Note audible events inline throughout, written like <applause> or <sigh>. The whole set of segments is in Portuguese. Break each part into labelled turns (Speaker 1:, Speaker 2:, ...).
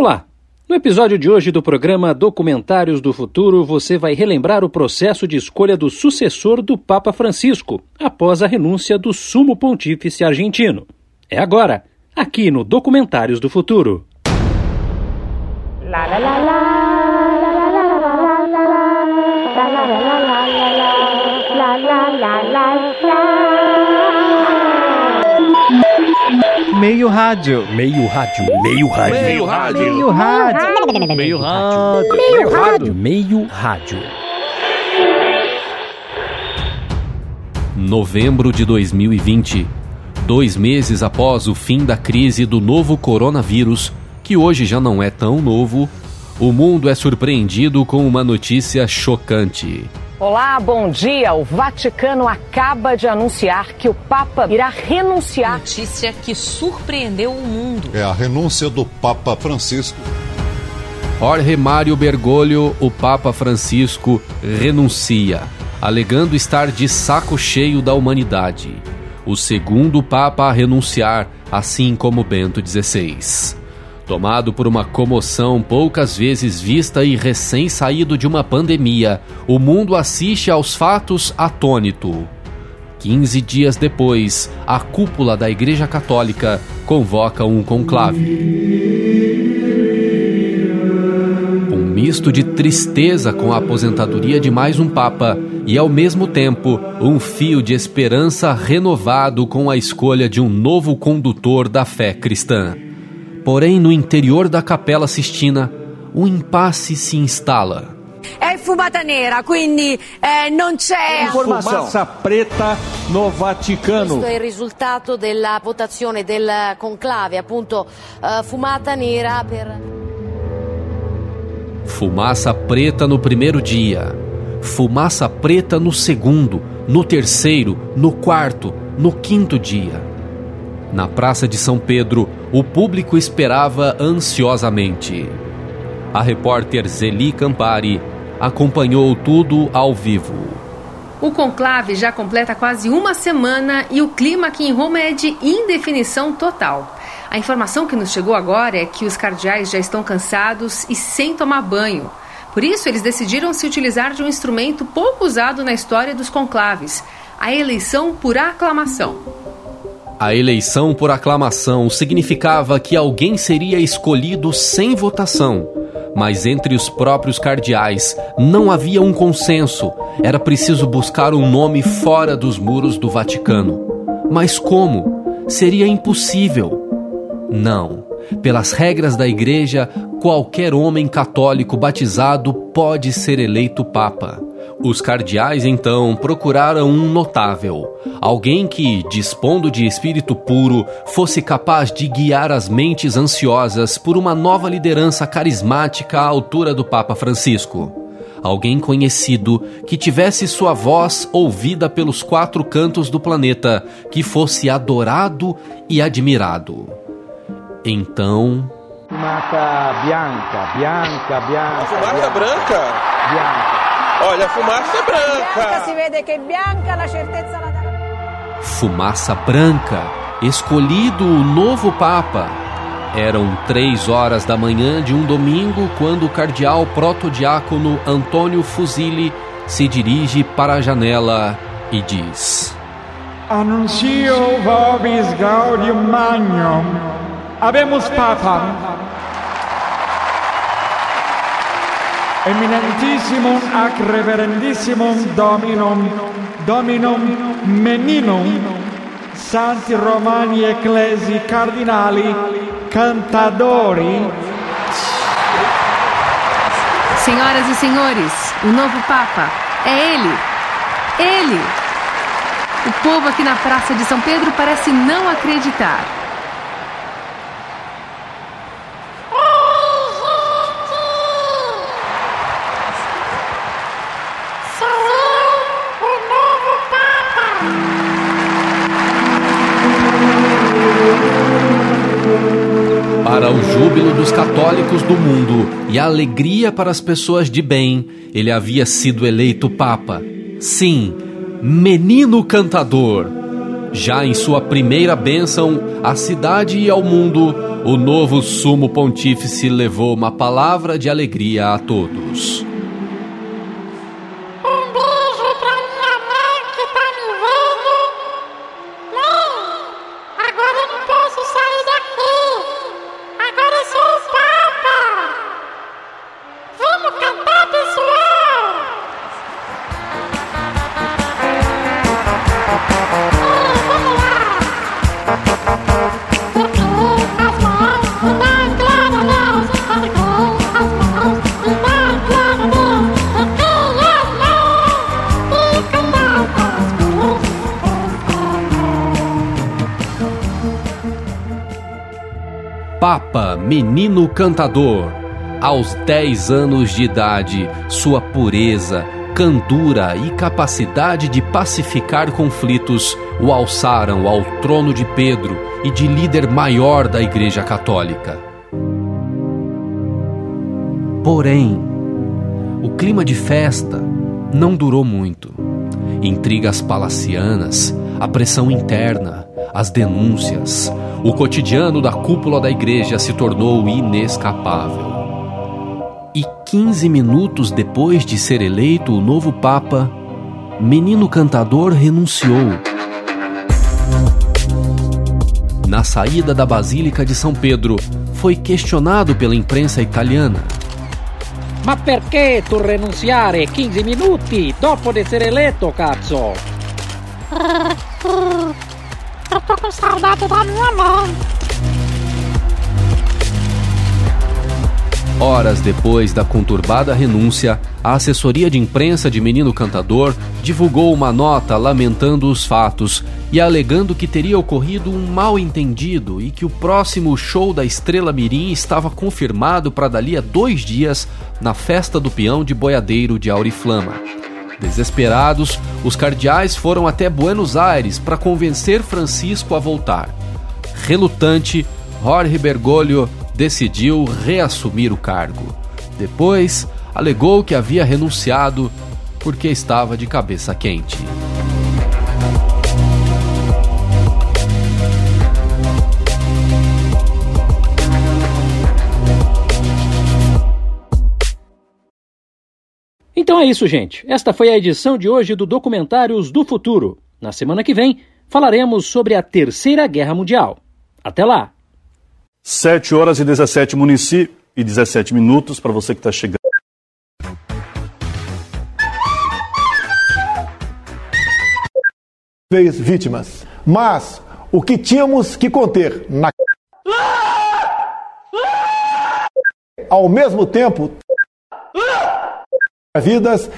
Speaker 1: Olá! No episódio de hoje do programa Documentários do Futuro, você vai relembrar o processo de escolha do sucessor do Papa Francisco, após a renúncia do sumo pontífice argentino. É agora, aqui no Documentários do Futuro.
Speaker 2: Meio rádio.
Speaker 3: Meio rádio. Meio rádio.
Speaker 2: Meio rádio. Meio rádio.
Speaker 3: Meio rádio.
Speaker 1: Meio rádio.
Speaker 3: Meio rádio.
Speaker 4: Novembro de 2020. Dois meses após o fim da crise do novo coronavírus, que hoje já não é tão novo, o mundo é surpreendido com uma notícia chocante.
Speaker 5: Olá, bom dia. O Vaticano acaba de anunciar que o Papa irá renunciar.
Speaker 6: Notícia que surpreendeu o mundo.
Speaker 7: É a renúncia do Papa Francisco.
Speaker 4: Jorge Mário Bergoglio, o Papa Francisco, renuncia, alegando estar de saco cheio da humanidade. O segundo Papa a renunciar, assim como Bento XVI. Tomado por uma comoção poucas vezes vista e recém-saído de uma pandemia, o mundo assiste aos fatos atônito. 15 dias depois, a cúpula da Igreja Católica convoca um conclave. Um misto de tristeza com a aposentadoria de mais um Papa e, ao mesmo tempo, um fio de esperança renovado com a escolha de um novo condutor da fé cristã. Porém, no interior da Capela Sistina, um impasse se instala.
Speaker 8: È fumata nera, quindi eh, non c'è
Speaker 2: Fumaça preta no Vaticano.
Speaker 9: Questo è il risultato della votazione del conclave, appunto eh, fumata nera per...
Speaker 4: Fumaça preta no primeiro dia, fumaça preta no segundo, no terceiro, no quarto, no quinto dia. Na Praça de São Pedro, o público esperava ansiosamente. A repórter Zeli Campari acompanhou tudo ao vivo.
Speaker 10: O conclave já completa quase uma semana e o clima aqui em Roma é de indefinição total. A informação que nos chegou agora é que os cardeais já estão cansados e sem tomar banho. Por isso, eles decidiram se utilizar de um instrumento pouco usado na história dos conclaves: a eleição por aclamação.
Speaker 4: A eleição por aclamação significava que alguém seria escolhido sem votação. Mas entre os próprios cardeais não havia um consenso. Era preciso buscar um nome fora dos muros do Vaticano. Mas como? Seria impossível. Não. Pelas regras da Igreja, qualquer homem católico batizado pode ser eleito Papa. Os cardeais então procuraram um notável, alguém que, dispondo de espírito puro, fosse capaz de guiar as mentes ansiosas por uma nova liderança carismática à altura do Papa Francisco. Alguém conhecido que tivesse sua voz ouvida pelos quatro cantos do planeta, que fosse adorado e admirado. Então.
Speaker 2: Fumaça bianca, bianca, bianca.
Speaker 11: Fumaça branca?
Speaker 2: Bianca.
Speaker 11: Olha, fumaça é branca.
Speaker 8: si vede che è bianca la certezza la darà.
Speaker 4: Fumaça branca, escolhido o novo Papa. Eram três horas da manhã de um domingo quando o cardeal protodiácono Antônio Fusili se dirige para a janela e diz:
Speaker 2: Annuncio vobis gaudium magnum. Habemus Papa. Eminentissimum ac reverendissimum Dominum, Dominum Meninum, Santi Romani Ecclesi Cardinali, Cantadori,
Speaker 10: Senhoras e senhores, o novo Papa é ele! Ele! O povo aqui na Praça de São Pedro parece não acreditar.
Speaker 4: Para o júbilo dos católicos do mundo e a alegria para as pessoas de bem, ele havia sido eleito Papa. Sim, menino cantador. Já em sua primeira bênção à cidade e ao mundo, o novo sumo pontífice levou uma palavra de alegria a todos.
Speaker 12: Papa
Speaker 4: Menino Cantador. Aos 10 anos de idade, sua pureza, candura e capacidade de pacificar conflitos o alçaram ao trono de Pedro e de líder maior da Igreja Católica. Porém, o clima de festa não durou muito. Intrigas palacianas, a pressão interna, as denúncias, o cotidiano da cúpula da igreja se tornou inescapável. E 15 minutos depois de ser eleito o novo Papa, Menino Cantador renunciou. Na saída da Basílica de São Pedro, foi questionado pela imprensa italiana.
Speaker 1: Ma perché tu renunciare 15 minuti dopo di essere eletto, cazzo? <laughs>
Speaker 12: Eu tô com saudade da minha mãe.
Speaker 4: Horas depois da conturbada renúncia, a assessoria de imprensa de Menino Cantador divulgou uma nota lamentando os fatos e alegando que teria ocorrido um mal-entendido e que o próximo show da Estrela Mirim estava confirmado para dali a dois dias na festa do peão de boiadeiro de Auriflama. Desesperados, os cardeais foram até Buenos Aires para convencer Francisco a voltar. Relutante, Jorge Bergoglio decidiu reassumir o cargo. Depois, alegou que havia renunciado porque estava de cabeça quente.
Speaker 1: Então é isso, gente. Esta foi a edição de hoje do Documentários do Futuro. Na semana que vem, falaremos sobre a Terceira Guerra Mundial. Até lá!
Speaker 13: 7 horas e 17 municípios e 17 minutos para você que está chegando.
Speaker 14: vítimas. Mas o que tínhamos que conter na ao mesmo tempo vidas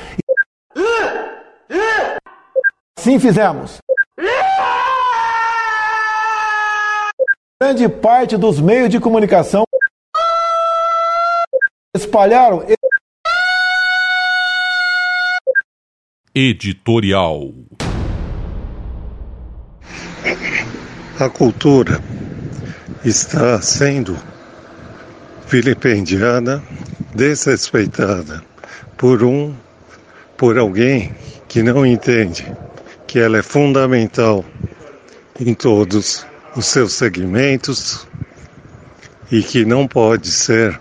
Speaker 14: assim fizemos. Grande parte dos meios de comunicação espalharam
Speaker 7: Editorial.
Speaker 15: A cultura está sendo vilipendiada, desrespeitada por um por alguém que não entende que ela é fundamental em todos os seus segmentos e que não pode ser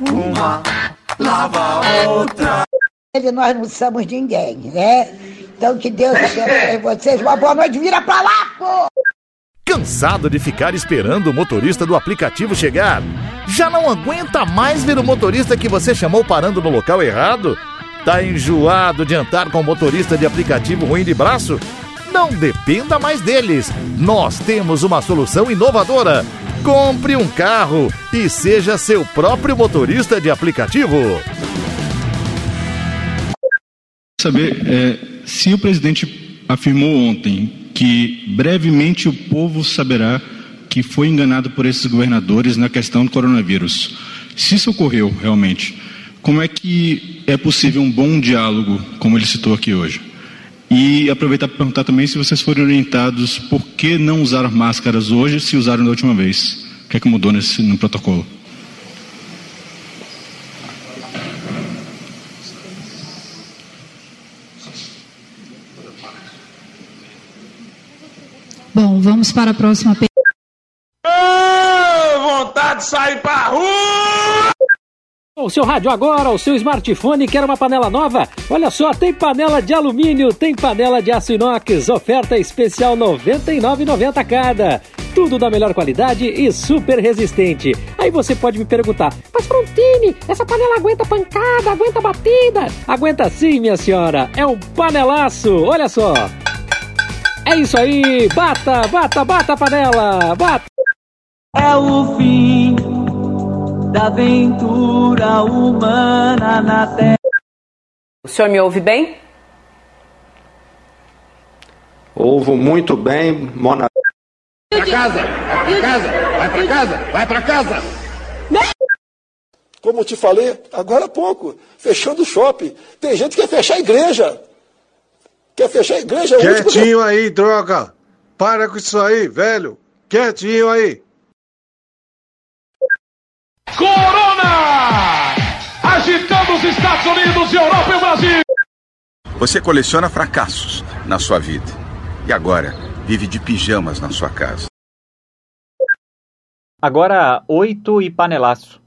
Speaker 16: Uma lava a outra. Nós não somos ninguém, né? Então que Deus abençoe vocês. Uma boa noite. Vira pra lá, pô!
Speaker 17: Cansado de ficar esperando o motorista do aplicativo chegar? Já não aguenta mais ver o motorista que você chamou parando no local errado? Tá enjoado de andar com motorista de aplicativo ruim de braço? Não dependa mais deles. Nós temos uma solução inovadora. Compre um carro e seja seu próprio motorista de aplicativo.
Speaker 18: Saber é, se o presidente afirmou ontem que brevemente o povo saberá que foi enganado por esses governadores na questão do coronavírus. Se isso ocorreu realmente, como é que é possível um bom diálogo, como ele citou aqui hoje? E aproveitar para perguntar também se vocês foram orientados por que não usar máscaras hoje se usaram da última vez. O que é que mudou nesse, no protocolo?
Speaker 19: Vamos para a próxima pergunta.
Speaker 11: vontade de sair pra rua!
Speaker 1: O seu rádio agora, o seu smartphone quer uma panela nova? Olha só, tem panela de alumínio, tem panela de aço inox, oferta especial R$ 99,90 cada. Tudo da melhor qualidade e super resistente. Aí você pode me perguntar,
Speaker 12: Mas Frontini, essa panela aguenta pancada, aguenta batida.
Speaker 1: aguenta sim, minha senhora, é um panelaço, olha só. É isso aí, bata, bata, bata a panela, bata.
Speaker 20: É o fim da aventura humana na Terra.
Speaker 5: O senhor me ouve bem?
Speaker 21: Ouvo muito bem, Mona.
Speaker 22: Pra casa, vai pra casa, vai pra casa, vai pra casa.
Speaker 23: Como te falei agora há pouco, fechando o shopping. Tem gente que quer fechar a igreja. Quer fechar a igreja. é último-
Speaker 24: Quietinho aí, droga! Para com isso aí, velho! Quietinho aí!
Speaker 2: Corona! Agitando os Estados Unidos, Europa e o Brasil.
Speaker 25: Você coleciona fracassos na sua vida. E agora, vive de pijamas na sua casa.
Speaker 26: Agora, oito e panelaço.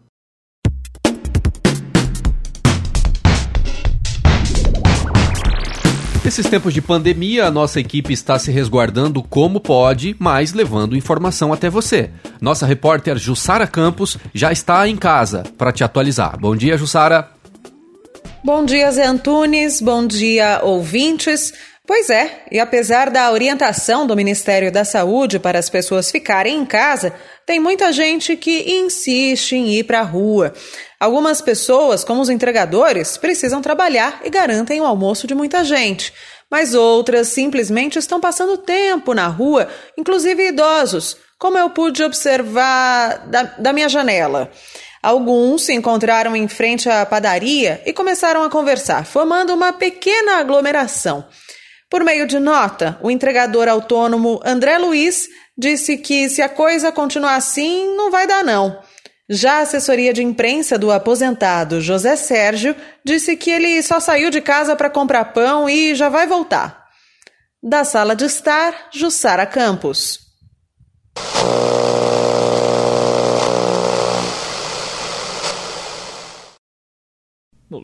Speaker 4: Nesses tempos de pandemia, a nossa equipe está se resguardando como pode, mas levando informação até você. Nossa repórter Jussara Campos já está em casa para te atualizar. Bom dia, Jussara.
Speaker 27: Bom dia, Zé Antunes. Bom dia, ouvintes. Pois é, e apesar da orientação do Ministério da Saúde para as pessoas ficarem em casa, tem muita gente que insiste em ir para a rua. Algumas pessoas, como os entregadores, precisam trabalhar e garantem o almoço de muita gente. Mas outras simplesmente estão passando tempo na rua, inclusive idosos, como eu pude observar da, da minha janela. Alguns se encontraram em frente à padaria e começaram a conversar, formando uma pequena aglomeração. Por meio de nota, o entregador autônomo André Luiz disse que se a coisa continuar assim, não vai dar não. Já a assessoria de imprensa do aposentado José Sérgio disse que ele só saiu de casa para comprar pão e já vai voltar. Da sala de estar, Jussara Campos.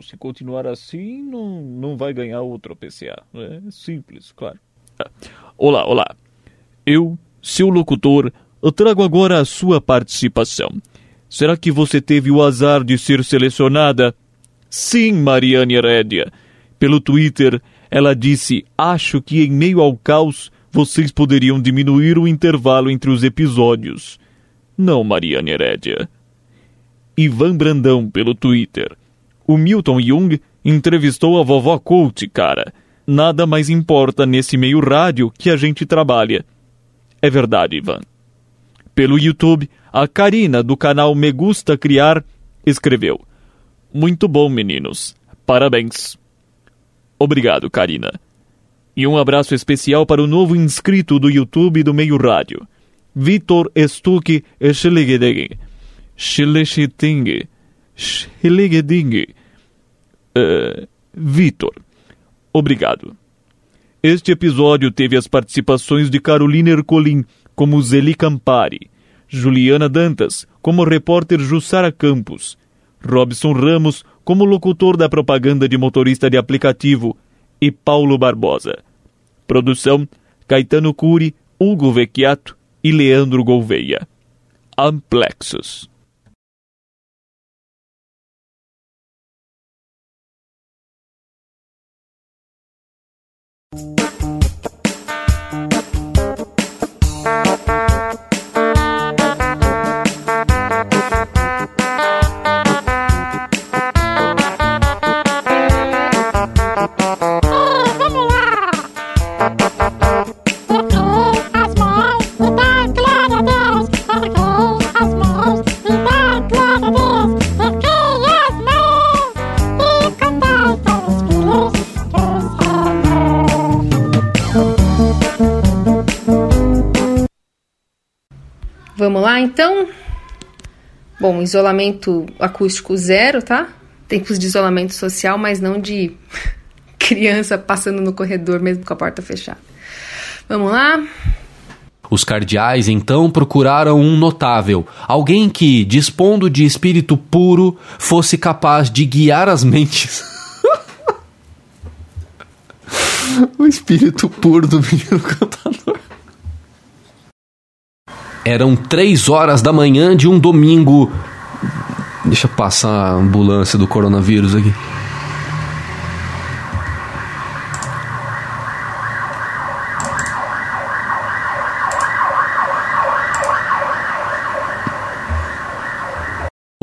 Speaker 28: Se continuar assim, não, não vai ganhar outro PCA. É simples, claro. Ah, Olá, olá. Eu, seu locutor, trago agora a sua participação. Será que você teve o azar de ser selecionada? Sim, Mariane Herédia. Pelo Twitter, ela disse: Acho que em meio ao caos vocês poderiam diminuir o intervalo entre os episódios. Não, Mariane Herédia. Ivan Brandão, pelo Twitter. O Milton Jung entrevistou a vovó Coach, cara. Nada mais importa nesse meio rádio que a gente trabalha. É verdade, Ivan. Pelo YouTube, a Karina, do canal Me Gusta Criar, escreveu: Muito bom, meninos. Parabéns. Obrigado, Karina. E um abraço especial para o novo inscrito do YouTube do Meio Rádio, Vitor Stuck Schlegedeng. Schlechiting. Schlegeding. Uh, Vitor. Obrigado. Este episódio teve as participações de Carolina Ercolim como Zeli Campari, Juliana Dantas como repórter Jussara Campos, Robson Ramos como locutor da propaganda de motorista de aplicativo e Paulo Barbosa. Produção: Caetano Curi, Hugo Vecchiato e Leandro Gouveia. Amplexus.
Speaker 12: Vamos
Speaker 10: Vamos lá, então? Bom, isolamento acústico zero, tá? Tempos de isolamento social, mas não de <laughs> criança passando no corredor mesmo com a porta fechada. Vamos lá?
Speaker 4: Os cardeais então procuraram um notável, alguém que, dispondo de espírito puro, fosse capaz de guiar as mentes. <laughs> o espírito puro do menino cantador. Eram três horas da manhã de um domingo. Deixa eu passar a ambulância do coronavírus aqui.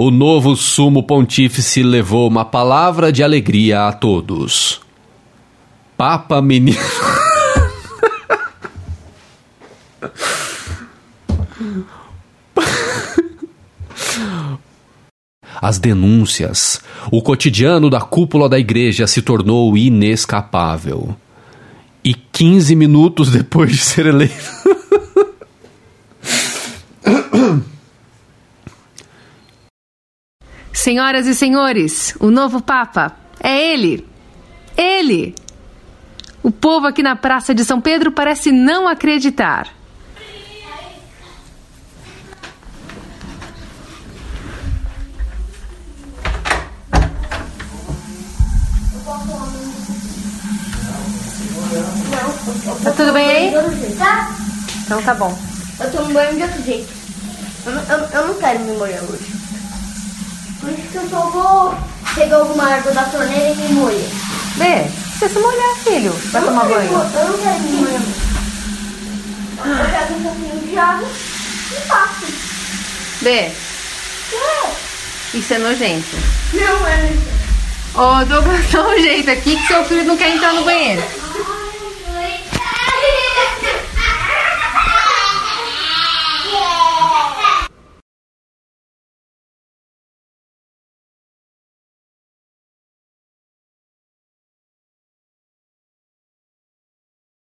Speaker 4: O novo sumo pontífice levou uma palavra de alegria a todos. Papa Menino. <laughs> As denúncias. O cotidiano da cúpula da igreja se tornou inescapável. E 15 minutos depois de ser eleito.
Speaker 10: Senhoras e senhores, o novo Papa é ele. Ele! O povo aqui na Praça de São Pedro parece não acreditar. Tá tudo bem aí?
Speaker 29: Tá?
Speaker 10: Então tá bom.
Speaker 29: Eu tô me banhando de outro jeito. Eu não, eu, eu não quero me molhar hoje. Por isso que eu só vou pegar alguma água da torneira e me molhar.
Speaker 10: Bê, você se molhar, filho. Vai
Speaker 29: Eu
Speaker 10: tomar banho.
Speaker 29: mo- Eu não quero me molhar. Eu pego um pouquinho de água e passo.
Speaker 10: Bê,
Speaker 29: É.
Speaker 10: isso é nojento.
Speaker 29: Não é.
Speaker 10: Ô, Douglas, <laughs> dá um jeito aqui que seu filho não quer entrar no banheiro.